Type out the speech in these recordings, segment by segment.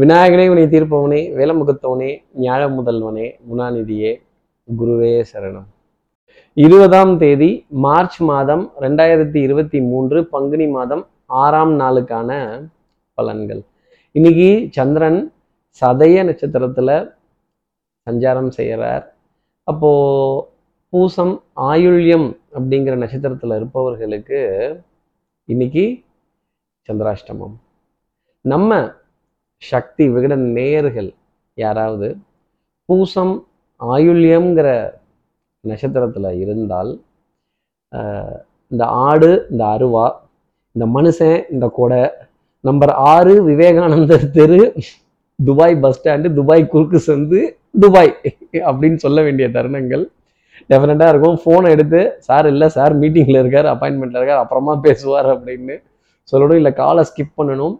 விநாயகனே உனி தீர்ப்பவனே வேலமுகத்தவனே ஞாழ முதல்வனே குணாநிதியே குருவே சரணம். இருபதாம் தேதி மார்ச் மாதம் ரெண்டாயிரத்தி இருபத்தி மூன்று பங்குனி மாதம் ஆறாம் நாளுக்கான பலன்கள். இன்னைக்கு சந்திரன் சதய நட்சத்திரத்துல சஞ்சாரம் செய்கிறார் அப்போ பூசம் ஆயுள்யம் அப்படிங்கிற நட்சத்திரத்துல இருப்பவர்களுக்கு இன்னைக்கு சந்திராஷ்டமம். நம்ம சக்தி விகட நேயர்கள் யாராவது? பூசம் ஆயுள்யம்ங்கிற நட்சத்திரத்தில் இருந்தால் இந்த ஆடு இந்த அருவா இந்த மனுஷன் இந்த கொடை நம்பர் ஆறு விவேகானந்தர் தெரு துபாய் பஸ் ஸ்டாண்டு துபாய் குறுக்கு சந்து துபாய் அப்படின்னு சொல்ல வேண்டிய தருணங்கள். டெஃபினட்டாக இருக்கும். ஃபோனை எடுத்து சார் இல்லை சார் மீட்டிங்கில் இருக்கார் அப்பாயின்மெண்ட்டில் இருக்கார் அப்புறமா பேசுவார் அப்படின்னு சொல்லணும். இல்லை காலை ஸ்கிப் பண்ணணும்.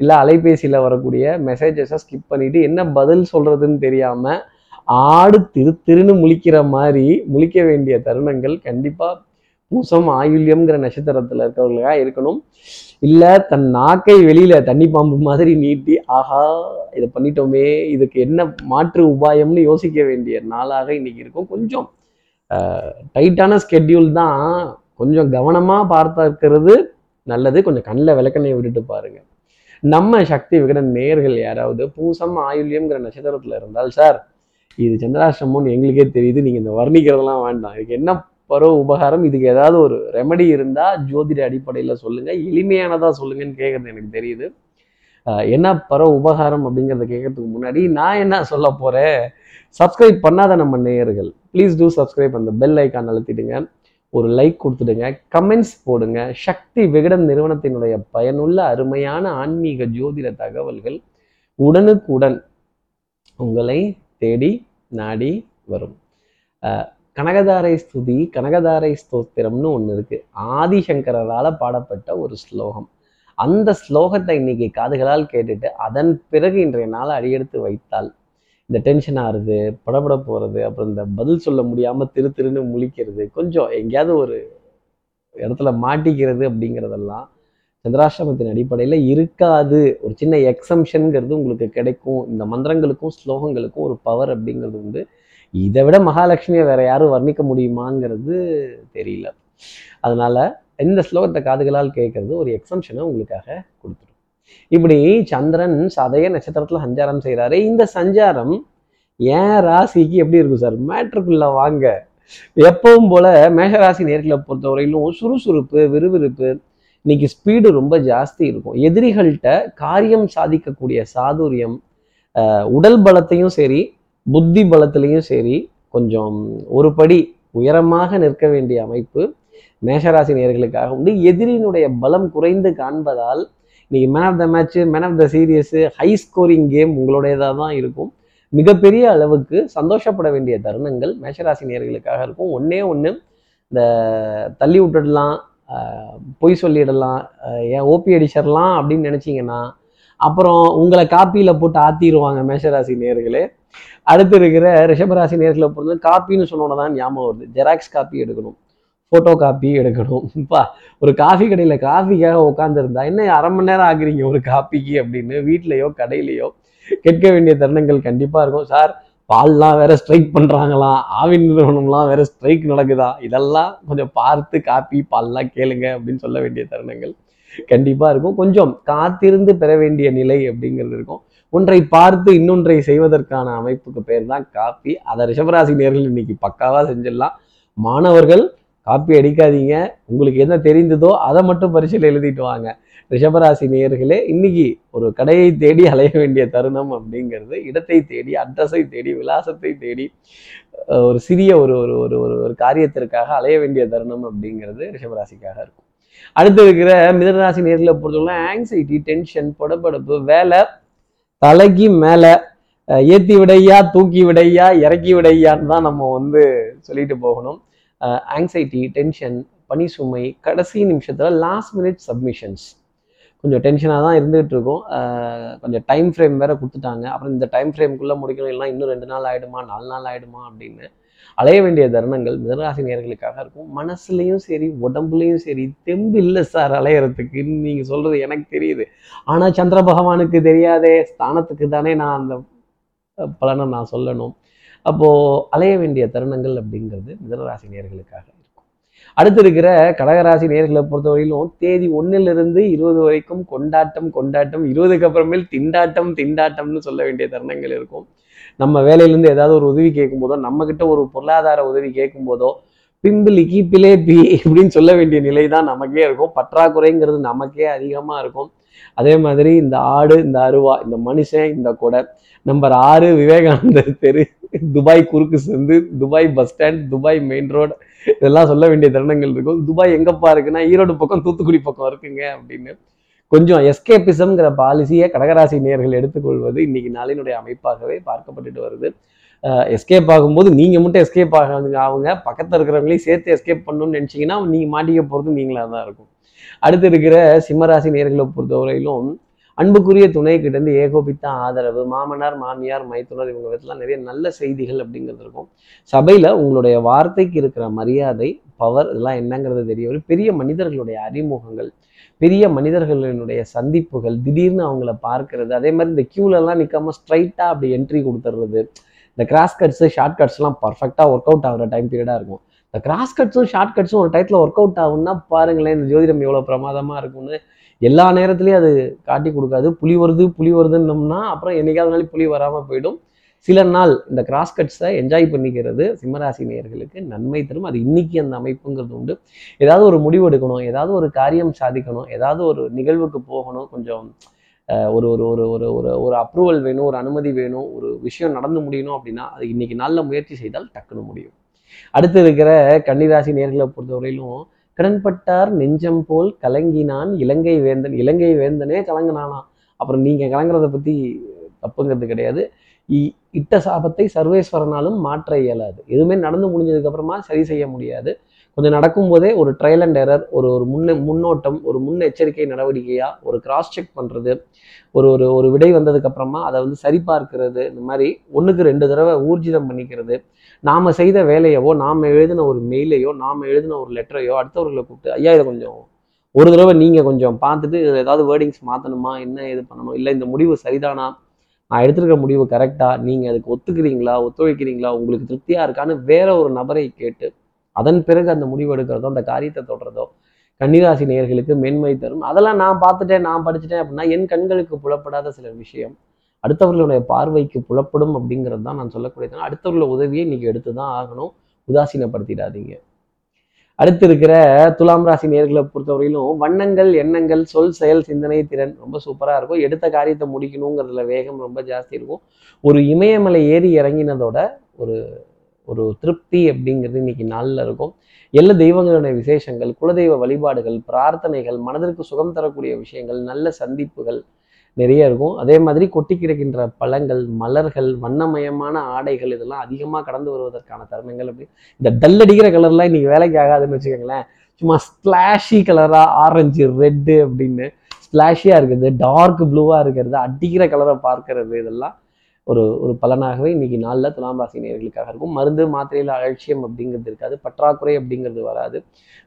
இல்லை அலைபேசியில் வரக்கூடிய மெசேஜஸை ஸ்கிப் பண்ணிட்டு என்ன பதில் சொல்கிறதுன்னு தெரியாமல் ஆடு திரு திருன்னு முழிக்கிற மாதிரி முழிக்க வேண்டிய தருணங்கள் கண்டிப்பாக பூசம் ஆயுள்யம்ங்கிற நட்சத்திரத்தில் இருக்கிறவர்களாக இருக்கணும். இல்லை தன் நாக்கை வெளியில் தண்ணி பாம்பு மாதிரி நீட்டி ஆஹா இதை பண்ணிட்டோமே இதுக்கு என்ன மாற்று உபாயம்னு யோசிக்க வேண்டிய நாளாக இன்னைக்கு இருக்கும். கொஞ்சம் டைட்டான ஸ்கெட்யூல் தான். கொஞ்சம் கவனமாக பார்த்தா இருக்கிறது நல்லது. கொஞ்சம் கண்ணில் விளக்கணையை விட்டுட்டு பாருங்கள் நம்ம சக்தி விகடன் நேர்கள் யாராவது பூசம் ஆயுள்யம்ங்கிற நட்சத்திரத்தில் இருந்தால் சார் இது சந்திராஷ்டமம்னு எங்களுக்கே தெரியுது நீங்கள் இந்த வர்ணிக்கிறதெல்லாம் வேண்டாம். இதுக்கு என்ன பருவ உபகாரம்? இதுக்கு ஏதாவது ஒரு ரெமடி இருந்தால் ஜோதிட அடிப்படையில் சொல்லுங்கள் எளிமையானதாக சொல்லுங்கன்னு கேட்குறது எனக்கு தெரியுது. என்ன பரவ உபகாரம் அப்படிங்கிறத கேட்கறதுக்கு முன்னாடி நான் என்ன சொல்ல போகிறேன் சப்ஸ்கிரைப் பண்ணாத நம்ம நேயர்கள் ப்ளீஸ் டூ சப்ஸ்கிரைப் அந்த பெல் ஐக்கான் அழுத்திடுங்க. ஒரு லைக் கொடுத்துடுங்க கமெண்ட்ஸ் போடுங்க. சக்தி விகடன் நிறுவனத்தினுடைய பயனுள்ள அருமையான ஆன்மீக ஜோதிட தகவல்கள் உடனுக்குடன் உங்களை தேடி நாடி வரும். கனகதாரை ஸ்துதி கனகதாரை ஸ்தோத்திரம்னு ஒன்று இருக்குது ஆதிசங்கரால பாடப்பட்ட ஒரு ஸ்லோகம். அந்த ஸ்லோகத்தை இன்னைக்கு காதுகளால் கேட்டுட்டு அதன் பிறகு இன்றைய நாளை அடியெடுத்து வைத்தால் இந்த டென்ஷன் ஆறுது படபட போகிறது அப்புறம் இந்த பதில் சொல்ல முடியாமல் திரு திருன்னு முழிக்கிறது கொஞ்சம் எங்கேயாவது ஒரு இடத்துல மாட்டிக்கிறது அப்படிங்கிறதெல்லாம் சந்திராஷ்டமத்தின் அடிப்படையில் இருக்காது. ஒரு சின்ன எக்ஸம்ஷனுங்கிறது உங்களுக்கு கிடைக்கும். இந்த மந்திரங்களுக்கும் ஸ்லோகங்களுக்கும் ஒரு பவர் அப்படிங்கிறது உண்டு. இதை விட மகாலட்சுமியை வேற யாரும் வர்ணிக்க முடியுமாங்கிறது தெரியல. அதனால இந்த ஸ்லோகத்தை காதுகளால் கேட்கறது ஒரு எக்ஸம்ஷனை உங்களுக்காக கொடுத்துரும் இப்படி சந்திரன் சதய நட்சத்திரத்தில் சஞ்சாரம் செய்கிறாரு இந்த சஞ்சாரம் ஏன் ராசிக்கு எப்படி இருக்கும் சார்? மேட்ருக்குள்ள வாங்க. எப்பவும் போல மேஷராசி நேர்களை பொறுத்தவரையிலும் சுறுசுறுப்பு விறுவிறுப்பு இன்னைக்கு ஸ்பீடு ரொம்ப ஜாஸ்தி இருக்கும். எதிரிகள்கிட்ட காரியம் சாதிக்கக்கூடிய சாதுரியம் உடல் பலத்தையும் சரி புத்தி பலத்திலையும் சரி கொஞ்சம் ஒரு படி உயரமாக நிற்க வேண்டிய அமைப்பு மேஷராசி நேர்களுக்காக உண்டு. எதிரியினுடைய பலம் குறைந்து காண்பதால் இன்னைக்கு man of the match man of the series high scoring game உங்களுடையதாக தான் இருக்கும். மிகப்பெரிய அளவுக்கு சந்தோஷப்பட வேண்டிய தருணங்கள் மேஷராசி நேர்களுக்காக இருக்கும். ஒன்றே ஒன்று இந்த தள்ளி விட்டுடலாம் பொய் சொல்லிடலாம் ஏன் ஓபி அடிச்சிடலாம் அப்படின்னு நினச்சிங்கன்னா அப்புறம் உங்களை காப்பியில் போட்டு ஆத்திடுவாங்க மேஷராசி நேர்களே அடுத்து இருக்கிற ரிஷபராசி நேர்களை பொறுத்து காப்பின்னு சொன்னோன்னா தான் ஞாபகம் வருது. ஜெராக்ஸ் காப்பி எடுக்கணும். ஃபோட்டோ காப்பி எடுக்கணும்ப்பா ஒரு காஃபி கடையில் காஃபிக்காக உட்காந்துருந்தா என்ன அரை மணி நேரம் ஆகுறீங்க ஒரு காப்பிக்கு அப்படின்னு வீட்லேயோ கடையிலையோ? கேட்க வேண்டிய தருணங்கள் கண்டிப்பாக இருக்கும். சார் பால்லாம் வேற ஸ்ட்ரைக் பண்ணுறாங்களாம் ஆவின் நிறுவனம்லாம் வேற ஸ்ட்ரைக் நடக்குதா? இதெல்லாம் கொஞ்சம் பார்த்து காப்பி பால்லாம் கேளுங்க அப்படின்னு சொல்ல வேண்டிய தருணங்கள் கண்டிப்பாக இருக்கும். கொஞ்சம் காத்திருந்து பெற வேண்டிய நிலை அப்படிங்கிறது இருக்கும். ஒன்றை பார்த்து இன்னொன்றை செய்வதற்கான அமைப்புக்கு பேர் தான் காப்பி அதை ரிஷபராசி நேர்கள் இன்னைக்கு பக்காவாக செஞ்சிடலாம். மாணவர்கள் காப்பி அடிக்காதீங்க. உங்களுக்கு என்ன தெரிந்ததோ அதை மட்டும் பரிசில் எழுதிட்டு வாங்க. ரிஷபராசி நேயர்களே இன்னைக்கு ஒரு கடையை தேடி அலைய வேண்டிய தருணம் அப்படிங்கிறது இடத்தை தேடி அட்ரஸை தேடி விலாசத்தை தேடி ஒரு சிறிய ஒரு ஒரு ஒரு ஒரு ஒரு காரியத்திற்காக அலைய வேண்டிய தருணம் அப்படிங்கிறது ரிஷபராசிக்காக இருக்கும். அடுத்து இருக்கிற மிதனராசி நேர்களை பொறுத்தவரை ஆங்ஸைட்டி டென்ஷன் படப்படப்பு வேலை தலைக்கு மேலே ஏற்றி விடையா தூக்கி விடையா இறக்கி விடையான்னு தான் நம்ம வந்து சொல்லிட்டு போகணும். ஆங்ஸைட்டி டென்ஷன் பனி சுமை கடைசி நிமிஷத்தில் லாஸ்ட் மினிட் சப்மிஷன்ஸ் கொஞ்சம் டென்ஷனாக தான் இருந்துகிட்டு இருக்கும். கொஞ்சம் டைம் ஃப்ரேம் வேற கொடுத்துட்டாங்க. அப்புறம் இந்த டைம் ஃப்ரேம்குள்ளே முடிக்கணும். இல்லைனா இன்னும் ரெண்டு நாள் ஆகிடுமா நாலு நாள் ஆகிடுமா அப்படின்னு அலைய வேண்டிய தருணங்கள் மிதராசி நேர்களுக்காக இருக்கும். மனசுலையும் சரி உடம்புலையும் சரி தெம்பு இல்லை சார் அலையறதுக்கு. நீங்கள் சொல்கிறது எனக்கு தெரியுது. ஆனால் சந்திர பகவானுக்கு தெரியாதே ஸ்தானத்துக்கு தானே நான் அந்த பலனை நான் சொல்லணும். அப்போ அலைய வேண்டிய தருணங்கள் அப்படிங்கிறது மிதனராசி நேர்களுக்காக இருக்கும். அடுத்து இருக்கிற கடகராசி நேர்களை பொறுத்தவரையிலும் தேதி ஒன்னிலிருந்து இருபது வரைக்கும் கொண்டாட்டம் கொண்டாட்டம் இருபதுக்கு அப்புறமேல் திண்டாட்டம் திண்டாட்டம்னு சொல்ல வேண்டிய தருணங்கள் இருக்கும். நம்ம வேலையிலேருந்து ஏதாவது ஒரு உதவி கேட்கும் போதோ நம்ம கிட்ட ஒரு பொருளாதார உதவி கேட்கும் போதோ பிம்பிலி கீப்பிலே பி இப்படின்னு சொல்ல வேண்டிய நிலை தான் நமக்கே இருக்கும். பற்றாக்குறைங்கிறது நமக்கே அதிகமா இருக்கும். அதே மாதிரி இந்த ஆடு இந்த அருவா இந்த மனுஷன் இந்த கொடை. நம்பர் ஆறு விவேகானந்தர் தெரு. துபாய் குறுக்கு சந்து Dubai bus stand Dubai main road இதெல்லாம் சொல்ல வேண்டிய தருணங்கள் இருக்கும். துபாய் எங்கப்பா இருக்குன்னா ஈரோடு பக்கம் தூத்துக்குடி பக்கம் இருக்குங்க அப்படின்னு. கொஞ்சம் எஸ்கேபிசம்ங்கிற பாலிசியை கடகராசி நேர்கள் எடுத்துக்கொள்வது இன்னைக்கு நாளினுடைய அமைப்பாகவே பார்க்கப்பட்டுட்டு வருது. எஸ்கேப் ஆகும்போது நீங்க மட்டும் எஸ்கேப் ஆகாதுங்க. அவங்க பக்கத்துல இருக்கிறவங்களையும் சேர்த்து எஸ்கேப் பண்ணணும்னு நினைச்சீங்கன்னா நீங்க மாட்டிக்க போகிறது நீங்களா தான் இருக்கும். அடுத்து இருக்கிற சிம்மராசி நேர்களை பொறுத்தவரையிலும் அன்புக்குரிய துணை கிட்டேருந்து ஏகோபித்த ஆதரவு மாமனார் மாமியார் மைத்துனர் இவங்க விதத்தில் நிறைய நல்ல செய்திகள் அப்படிங்கிறது இருக்கும். சபையில உங்களுடைய வார்த்தைக்கு இருக்கிற மரியாதை பவர் இதெல்லாம் என்னங்கிறது தெரிய வரும். பெரிய மனிதர்களுடைய அறிமுகங்கள் பெரிய மனிதர்களினுடைய சந்திப்புகள் திடீர்னு அவங்கள பார்க்கறது. அதே மாதிரி இந்த க்யூலெல்லாம் நிற்காம ஸ்ட்ரைட்டாக அப்படி என்ட்ரி கொடுத்துறது. இந்த கிராஸ் கட்ஸு ஷார்ட் கட்ஸ்லாம் பர்ஃபெக்டாக ஒர்க் அவுட் ஆகிற டைம் பீரியடாக இருக்கும். இந்த கிராஸ் கட்ஸும் ஷார்ட் கட்ஸும் ஒரு டயத்தில் ஒர்க் அவுட் ஆகும்னா பாருங்களேன் இந்த ஜோதிடம் எவ்வளோ பிரமாதமாக இருக்கும்னு. எல்லா நேரத்துலையும் அது காட்டி கொடுக்காது. புலி வருது புலி வருதுன்னோம்னா அப்புறம் என்னைக்காவது நாள் புலி வராமல் போயிடும். சில நாள் இந்த கிராஸ் கட்ஸை என்ஜாய் பண்ணிக்கிறது சிம்மராசி நேயர்களுக்கு நன்மை தரும். அது இன்னைக்கு அந்த அமைப்புங்கிறது உண்டு. ஏதாவது ஒரு முடிவு எடுக்கணும் ஏதாவது ஒரு காரியம் சாதிக்கணும் ஏதாவது ஒரு நிகழ்வுக்கு போகணும். கொஞ்சம் ஒரு ஒரு ஒரு ஒரு ஒரு ஒரு அப்ரூவல் வேணும் ஒரு அனுமதி வேணும் ஒரு விஷயம் நடந்து முடியணும் அப்படின்னா அது இன்னைக்கு நாளில் முயற்சி செய்தால் டக்குன்னு முடியும். அடுத்து இருக்கிற கன்னிராசி நேர்களை பொறுத்தவரையிலும் கடன்பட்டார் நெஞ்சம் போல் கலங்கினான் இலங்கை வேந்தன். இலங்கை வேந்தனே கலங்கினானா. அப்புறம் நீங்க கலங்குறத பத்தி தப்புங்கிறது கிடையாது. இ- இட்ட சாபத்தை சர்வேஸ்வரனாலும் மாற்ற இயலாது. எதுவுமே நடந்து முடிஞ்சதுக்கு அப்புறமா சரி செய்ய முடியாது. கொஞ்சம் நடக்கும்போதே ஒரு ட்ரையல் அண்ட் எரர் ஒரு ஒரு முன்ன முன்னோட்டம் ஒரு முன்னெச்சரிக்கை நடவடிக்கையாக ஒரு கிராஸ் செக் பண்ணுறது ஒரு ஒரு ஒரு விடை வந்ததுக்கு அப்புறமா அதை வந்து சரிபார்க்கிறது இந்த மாதிரி ஒன்றுக்கு ரெண்டு தடவை ஊர்ஜிதம் பண்ணிக்கிறது. நாம் செய்த வேலையவோ நாம எழுதின ஒரு மெயிலையோ நாம எழுதின ஒரு லெட்டரையோ அடுத்தவர்களை கூப்பிட்டு ஐயா இதை கொஞ்சம் ஒரு தடவை நீங்கள் கொஞ்சம் பார்த்துட்டு இதில் ஏதாவது வேர்டிங்ஸ் மாற்றணுமா என்ன இது பண்ணணும்? இல்லை இந்த முடிவு சரிதானா? நான் எடுத்துருக்க முடிவு கரெக்டாக நீங்கள் அதுக்கு ஒத்துக்கிறீங்களா? ஒத்துழைக்கிறீங்களா? உங்களுக்கு திருப்தியாக இருக்கான்னு வேற ஒரு நபரை கேட்டு அதன் பிறகு அந்த முடிவு எடுக்கிறதோ அந்த காரியத்தை தொடர்றதோ கன்னிராசி நேயர்களுக்கு மென்மை தரும். அதெல்லாம் நான் பார்த்துட்டேன் நான் படிச்சுட்டேன் அப்படின்னா என் கண்களுக்கு புலப்படாத சில விஷயம் அடுத்தவர்களுடைய பார்வைக்கு புலப்படும் அப்படிங்கிறது தான் நான் சொல்லக்கூடியது. அடுத்தவர்கள உதவியை இன்னைக்கு எடுத்து தான் ஆகணும். உதாசீனப்படுத்திடாதீங்க. அடுத்து இருக்கிற துலாம் ராசி நேர்களை பொறுத்தவரையிலும் வண்ணங்கள் எண்ணங்கள் சொல் செயல் சிந்தனை திறன் ரொம்ப சூப்பரா இருக்கும். எடுத்த காரியத்தை முடிக்கணுங்கிறதுல வேகம் ரொம்ப ஜாஸ்தி இருக்கும். ஒரு இமயமலை ஏறி இறங்கினதோட ஒரு ஒரு திருப்தி அப்படிங்கிறது இன்னைக்கு நாளில் இருக்கும். எல்லா தெய்வங்களுடைய விசேஷங்கள் குலதெய்வ வழிபாடுகள் பிரார்த்தனைகள் மனதிற்கு சுகம் தரக்கூடிய விஷயங்கள் நல்ல சந்திப்புகள் நிறைய இருக்கும். அதே மாதிரி கொட்டி கிடக்கின்ற பழங்கள் மலர்கள் வண்ணமயமான ஆடைகள் இதெல்லாம் அதிகமாக கடந்து வருவதற்கான தருணங்கள் அப்படி. இந்த டல் அடிக்கிற கலர்லாம் இன்னைக்கு வேலைக்கு ஆகாதுன்னு வச்சுக்கோங்களேன். சும்மா ஸ்லாஷி கலராக ஆரஞ்சு ரெட்டு அப்படின்னு ஸ்லாஷியாக இருக்கிறது டார்க் ப்ளூவாக இருக்கிறது அடிக்கிற கலரை பார்க்கறது இதெல்லாம் ஒரு ஒரு பலனாகவே இன்னைக்கு நாளில் துலாம் ராசி நேர்களுக்காக இருக்கும். மருந்து மாத்திரையில் அலட்சியம் அப்படிங்கிறது இருக்காது. பற்றாக்குறை அப்படிங்கிறது வராது.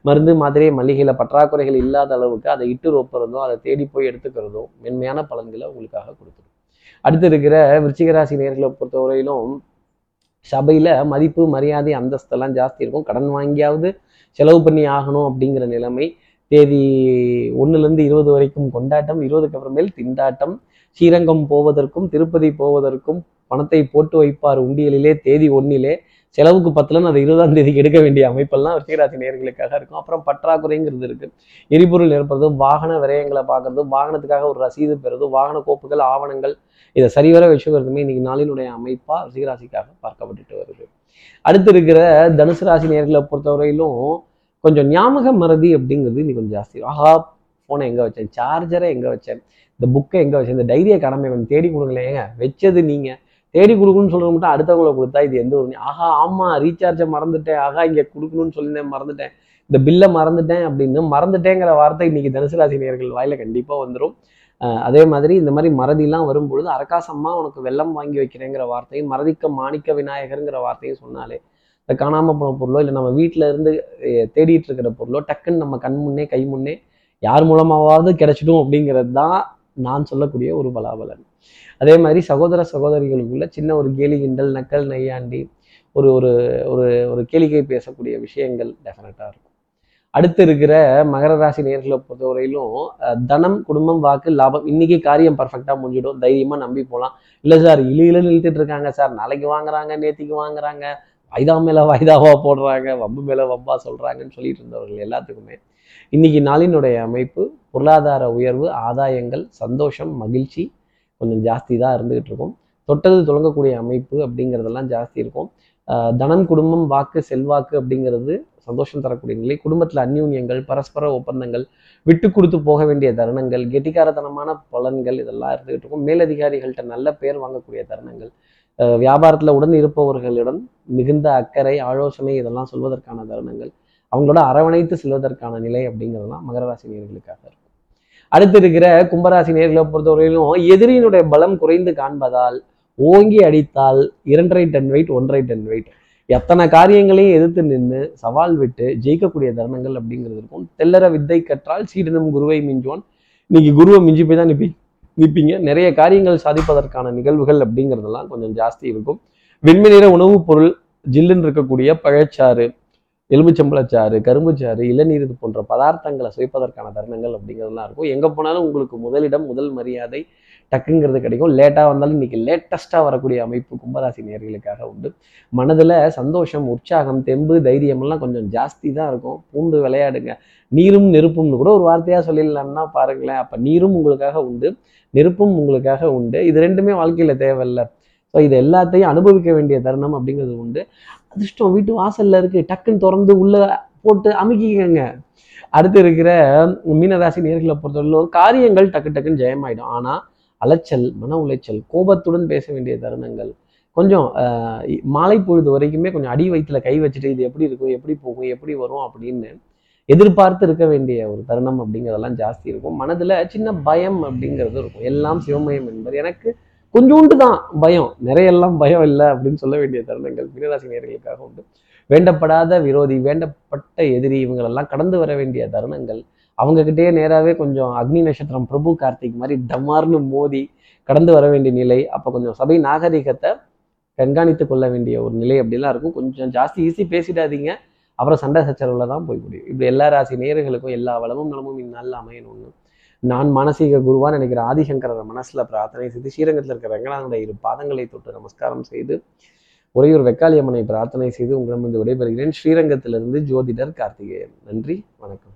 மருந்து மாத்திரை மளிகையில் பற்றாக்குறைகள் இல்லாத அளவுக்கு அதை இட்டு ரொப்புறதோ அதை தேடி போய் எடுத்துக்கிறதும் மென்மையான பலன்களை உங்களுக்காக கொடுத்துரும். அடுத்து இருக்கிற விருச்சிகராசி நேர்களை பொறுத்தவரையிலும் சபையில் மதிப்பு மரியாதை அந்தஸ்தெல்லாம் ஜாஸ்தி இருக்கும். கடன் வாங்கியாவது செலவு பண்ணி ஆகணும் அப்படிங்கிற நிலைமை தேதி ஒண்ணுல-இருந்து இருபது வரைக்கும் கொண்டாட்டம் இருபதுக்கு அப்புறமேல் திண்டாட்டம். ஸ்ரீரங்கம் போவதற்கும் திருப்பதி போவதற்கும் பணத்தை போட்டு வைப்பார் உண்டியலிலே தேதி ஒன்றிலே செலவுக்கு பத்தலன்னு அதை இருபதாம் தேதிக்கு எடுக்க வேண்டிய அமைப்பெல்லாம் விருச்சிகராசி நேர்களுக்காக இருக்கும். அப்புறம் பற்றாக்குறைங்கிறது இருக்கு. எரிபொருள் ஏற்படுறது வாகன விரயங்களை பார்க்கறது வாகனத்துக்காக ஒரு ரசீது பெறுறது வாகன கோப்புகள் ஆவணங்கள். இதை சரிவர வச்சுக்கிறதுமே இன்னைக்கு நாளினுடைய அமைப்பா ரிஷிகராசிக்காக பார்க்கப்பட்டுட்டு வருது. அடுத்து இருக்கிற தனுசு ராசி நேர்களை பொறுத்தவரையிலும் கொஞ்சம் ஞாபக மறதி அப்படிங்கிறது இன்னைக்கு கொஞ்சம் ஜாஸ்தி. ஆஹா போனை எங்கே வச்சேன்? சார்ஜரை எங்கே வச்சேன்? இந்த புக்கை எங்கே வச்சேன்? இந்த டைரியை கடமை கொஞ்சம் தேடி கொடுங்களேன் ஏங்க வச்சது நீங்கள் தேடி கொடுக்கணும்னு சொல்கிறது மட்டும் அடுத்தவங்களை கொடுத்தா இது எந்த ஒரு ஆஹா ஆமா ரீசார்ஜை மறந்துட்டேன். ஆஹா இங்கே கொடுக்கணும்னு சொல்லியிருந்தேன் மறந்துட்டேன். இந்த பில்லை மறந்துட்டேன் அப்படின்னு மறந்துட்டேங்கிற வார்த்தை இன்னைக்கு தனுசு ராசி நேயர்கள் வாயில கண்டிப்பாக வந்துடும் அதே மாதிரி இந்த மாதிரி மறதிலாம் வரும்பொழுது அரக்காசம்மா உனக்கு வெள்ளம் வாங்கி வைக்கிறேங்கிற வார்த்தையும் மறதிக்க மாணிக்க விநாயகருங்கிற வார்த்தையும் சொன்னாலே இந்த காணாமல் போன பொருளோ இல்லை நம்ம வீட்டில் இருந்து தேடிட்டு இருக்கிற பொருளோ டக்குன்னு நம்ம கண் முன்னே கை முன்னே யார் மூலமாவது கிடைச்சிடும் அப்படிங்கிறது தான் நான் சொல்லக்கூடிய ஒரு பலாபலன். அதே மாதிரி சகோதர சகோதரிகளுக்குள்ள சின்ன ஒரு கேலி கிண்டல் நக்கல் நையாண்டி ஒரு ஒரு ஒரு ஒரு கேளிக்கை பேசக்கூடிய விஷயங்கள் டெஃபினட்டாக இருக்கும். அடுத்து இருக்கிற மகர ராசி நேர்களை பொறுத்தவரையிலும் தனம் குடும்பம் வாக்கு லாபம் இன்னைக்கு காரியம் பர்ஃபெக்டாக முடிஞ்சிடும். தைரியமாக நம்பி போகலாம் இல்லை சார் இழு இழு நிறுத்திட்டு இருக்காங்க சார். நாளைக்கு வாங்குறாங்க நேத்திக்கு வாங்குறாங்க. வாய்தா மேலே வாய்தாவா போடுறாங்க வம்பு மேலே வம்பா சொல்கிறாங்கன்னு சொல்லிட்டு இருந்தவர்கள் எல்லாத்துக்குமே. இன்னைக்கு நாளினுடைய அமைப்பு பொருளாதார உயர்வு ஆதாயங்கள் சந்தோஷம் மகிழ்ச்சி கொஞ்சம் ஜாஸ்தி தான் இருந்துகிட்டு இருக்கும். தொட்டது தொடங்கக்கூடிய அமைப்பு அப்படிங்கிறதெல்லாம் ஜாஸ்தி இருக்கும். தனம் குடும்பம் வாக்கு செல்வாக்கு அப்படிங்கிறது சந்தோஷம் தரக்கூடிய நிலை. குடும்பத்தில் அந்யூன்யங்கள் பரஸ்பர ஒப்பந்தங்கள் விட்டு கொடுத்து போக வேண்டிய தருணங்கள் கெட்டிக்காரத்தனமான பலன்கள் இதெல்லாம் இருந்துகிட்டு இருக்கும். மேலதிகாரிகள்கிட்ட நல்ல பேர் வாங்கக்கூடிய தருணங்கள் வியாபாரத்துல உடன் இருப்பவர்களிடம் மிகுந்த அக்கறை ஆலோசனை இதெல்லாம் சொல்வதற்கான தருணங்கள் அவங்களோட அரவணைத்து செல்வதற்கான நிலை அப்படிங்கிறதுலாம் மகர ராசி நேர்களுக்காக இருக்கும். அடுத்து இருக்கிற கும்பராசி நேர்களை பொறுத்தவரையிலும் எதிரியினுடைய பலம் குறைந்து காண்பதால் ஓங்கி அடித்தால் இரண்டரை டன் வெயிட் ஒன்றரை டன் வெயிட் எத்தனை காரியங்களையும் எதிர்த்து நின்று சவால் விட்டு ஜெயிக்கக்கூடிய தருணங்கள் அப்படிங்கிறது இருக்கும். தெல்லற வித்தை கற்றால் சீடனும் குருவை மிஞ்சுவான். இன்னைக்கு குருவை மிஞ்சி போய் தான் நிப்பி நிற்பீங்க நிறைய காரியங்கள் சாதிப்பதற்கான நிகழ்வுகள் அப்படிங்கிறதெல்லாம் கொஞ்சம் ஜாஸ்தி இருக்கும். வெண்மை நிற உணவுப் பொருள் ஜில்லுன்னு இருக்கக்கூடிய பழச்சாறு எலுமிச்சம்பழச்சாறு கரும்புச்சாறு இளநீர் இது போன்ற பதார்த்தங்களை சுவைப்பதற்கான தருணங்கள் அப்படிங்கிறதெல்லாம் இருக்கும். எங்கே போனாலும் உங்களுக்கு முதலிடம் முதல் மரியாதை டக்குங்கிறது கிடைக்கும். லேட்டாக வந்தாலும் இன்றைக்கி லேட்டஸ்ட்டாக வரக்கூடிய அமைப்பு கும்பராசி நேர்களுக்காக உண்டு. மனதில் சந்தோஷம் உற்சாகம் தெம்பு தைரியமெல்லாம் கொஞ்சம் ஜாஸ்தி தான் இருக்கும். பூந்து விளையாடுங்க. நீரும் நெருப்பும்னு கூட ஒரு வார்த்தையாக சொல்லிடலாம்னா பாருங்களேன். அப்போ நீரும் உங்களுக்காக உண்டு. நெருப்பும் உங்களுக்காக உண்டு. இது ரெண்டுமே வாழ்க்கையில் தேவையில்ல. ஸோ இது எல்லாத்தையும் அனுபவிக்க வேண்டிய தருணம் அப்படிங்கிறது உண்டு. அதிர்ஷ்டம் வீட்டு வாசலில் இருக்குது டக்குன்னு திறந்து உள்ளே போட்டு அமுக்கிக்கங்க. அடுத்து இருக்கிற மீனராசி நேர்களை பொறுத்தவரையிலும் காரியங்கள் டக்கு டக்குன்னு ஜெயமாயிடும். ஆனால் அலைச்சல் மன உளைச்சல் கோபத்துடன் பேச வேண்டிய தருணங்கள். கொஞ்சம் ஆஹ், மாலை பொழுது வரைக்குமே கொஞ்சம் அடி வயிற்றுல கை வச்சுட்டு இது எப்படி இருக்கும் எப்படி போகும் எப்படி வரும் அப்படின்னு எதிர்பார்த்து இருக்க வேண்டிய ஒரு தருணம் அப்படிங்கிறதெல்லாம் ஜாஸ்தி இருக்கும். மனதுல சின்ன பயம் அப்படிங்கிறது இருக்கும். எல்லாம் சிவமயம் என்பது எனக்கு கொஞ்சோண்டு தான் பயம். நிறையெல்லாம் பயம் இல்லை அப்படின்னு சொல்ல வேண்டிய தருணங்கள் மீனராசி நேர்களுக்காக உண்டு. வேண்டப்படாத விரோதி வேண்டப்பட்ட எதிரி இவங்களெல்லாம் கடந்து வர வேண்டிய தருணங்கள். அவங்கக்கிட்டே நேராகவே கொஞ்சம் அக்னி நட்சத்திரம் பிரபு கார்த்திக் மாதிரி டமார்னு மோதி கடந்து வர வேண்டிய நிலை. அப்போ கொஞ்சம் சபை நாகரிகத்தை கண்காணித்து கொள்ள வேண்டிய ஒரு நிலை அப்படிலாம் இருக்கும். கொஞ்சம் ஜாஸ்தி ஈஸி பேசிடாதீங்க. அப்புறம் சண்டை சச்சரவில் தான் போய் முடியும். இப்படி எல்லா ராசி நேர்களுக்கும் எல்லா வளமும் நலமும் இந்நாளில் அமையணும்னு. நான் மானசீக குருவான்னு நினைக்கிற ஆதிசங்கரர் மனசில் பிரார்த்தனை செய்து ஸ்ரீரங்கத்தில் இருக்கிற ரங்கநாதனுடைய இரு பாதங்களை தொட்டு நமஸ்காரம் செய்து உறையூர் வெக்காளியம்மனை பிரார்த்தனை செய்து உங்களிடமிருந்து விடைபெறுகிறேன். ஸ்ரீரங்கத்திலிருந்து ஜோதிடர் கார்த்திகேயன். நன்றி வணக்கம்.